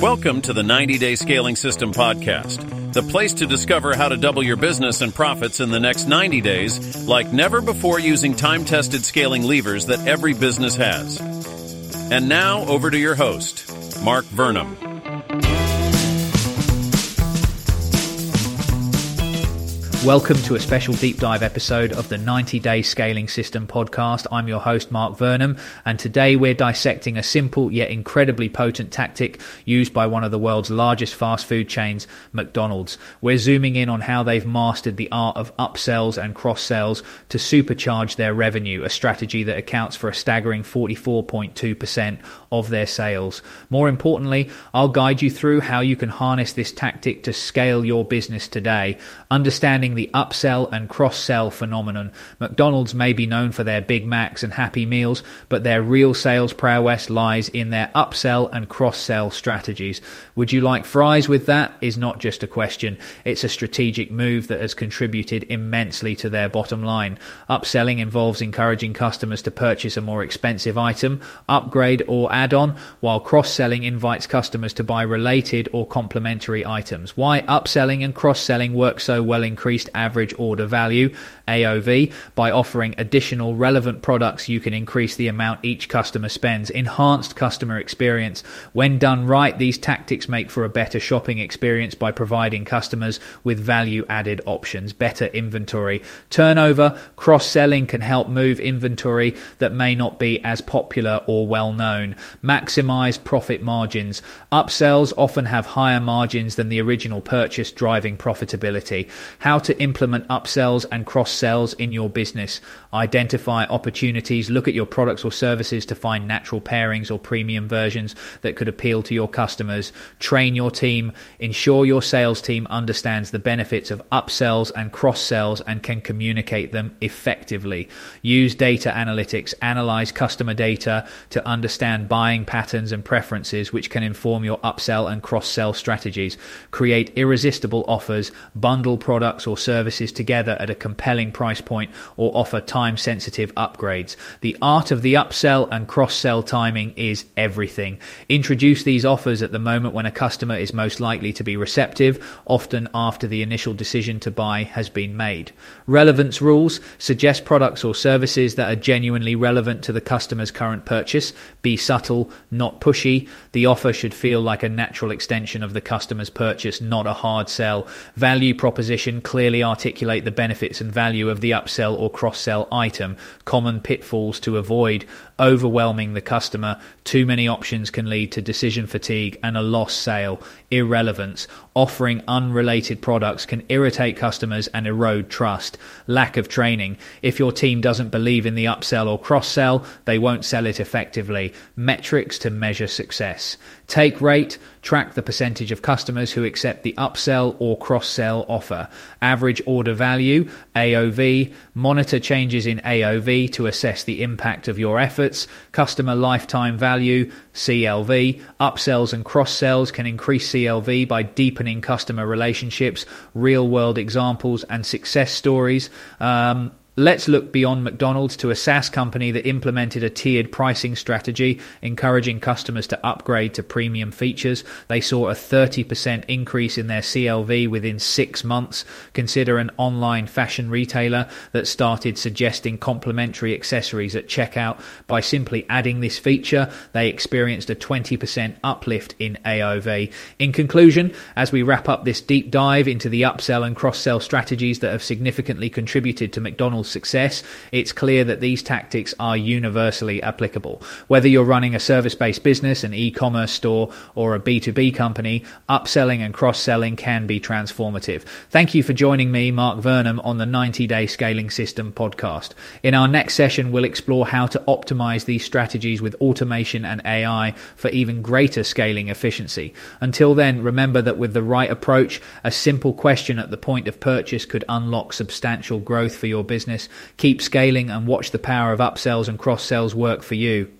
Welcome to the 90 Day Scaling System Podcast, the place to discover how to double your business and profits in the next 90 days like never before using time tested scaling levers that every business has. And now, over to your host, Mark Vernam. Welcome to a special deep dive episode of the 90 Day Scaling System podcast. I'm your host, Mark Vernam, and today we're dissecting a simple yet incredibly potent tactic used by one of the world's largest fast food chains, McDonald's. We're zooming in on how they've mastered the art of upsells and cross sells to supercharge their revenue, a strategy that accounts for a staggering 44.2% of their sales. More importantly, I'll guide you through how you can harness this tactic to scale your business today. Understanding the upsell and cross sell phenomenon. McDonald's may be known for their Big Macs and Happy Meals, but their real sales prowess lies in their upsell and cross sell strategies. Would you like fries with that? Is not just a question, it's a strategic move that has contributed immensely to their bottom line. Upselling involves encouraging customers to purchase a more expensive item, upgrade, or add on, while cross selling invites customers to buy related or complementary items. Why upselling and cross selling work so well increased average order value, AOV, by offering additional relevant products, you can increase the amount each customer spends. Enhanced customer experience. When done right, these tactics make for a better shopping experience by providing customers with value added options, better inventory. Turnover, cross selling can help move inventory that may not be as popular or well known. Maximize profit margins. Upsells often have higher margins than the original purchase, driving profitability. How to implement upsells and cross sells in your business. Identify opportunities, look at your products or services to find natural pairings or premium versions that could appeal to your customers. Train your team, ensure your sales team understands the benefits of upsells and cross sells and can communicate them effectively. Use data analytics, analyze customer data to understand buying patterns and preferences, which can inform your upsell and cross sell strategies. Create irresistible offers, bundle products or services together at a compelling price point, or offer time sensitive upgrades. The art of the upsell and cross sell timing is everything. Introduce these offers at the moment when a customer is most likely to be receptive, often after the initial decision to buy has been made. Relevance rules suggest products or services that are genuinely relevant to the customer's current purchase. Be subtle, not pushy. The offer should feel like a natural extension of the customer's purchase, not a hard sell. Value proposition clearly articulate the benefits and value of the upsell or cross sell item. Common pitfalls to avoid overwhelming the customer. Too many options can lead to decision fatigue and a lost sale. Irrelevance. Offering unrelated products can irritate customers and erode trust. Lack of training. If your team doesn't believe in the upsell or cross sell, they won't sell it effectively. Metrics to measure success. Take rate. Track the percentage of customers who accept the upsell or cross sell offer. Average order value, AOV. Monitor changes in AOV to assess the impact of your efforts. Customer lifetime value, CLV. Upsells and cross sells can increase CLV by deepening customer relationships, real world examples, and success stories. Um, Let's look beyond McDonald's to a SaaS company that implemented a tiered pricing strategy, encouraging customers to upgrade to premium features. They saw a 30% increase in their CLV within six months. Consider an online fashion retailer that started suggesting complimentary accessories at checkout. By simply adding this feature, they experienced a 20% uplift in AOV. In conclusion, as we wrap up this deep dive into the upsell and cross sell strategies that have significantly contributed to McDonald's success, it's clear that these tactics are universally applicable. Whether you're running a service based business, an e commerce store, or a B2B company, upselling and cross selling can be transformative. Thank you for joining me, Mark Vernam, on the 90 Day Scaling System podcast. In our next session, we'll explore how to optimize these strategies with automation and AI for even greater scaling efficiency. Until then, remember that with the right approach, a simple question at the point of purchase could unlock substantial growth for your business business. Keep scaling and watch the power of upsells and cross sells work for you.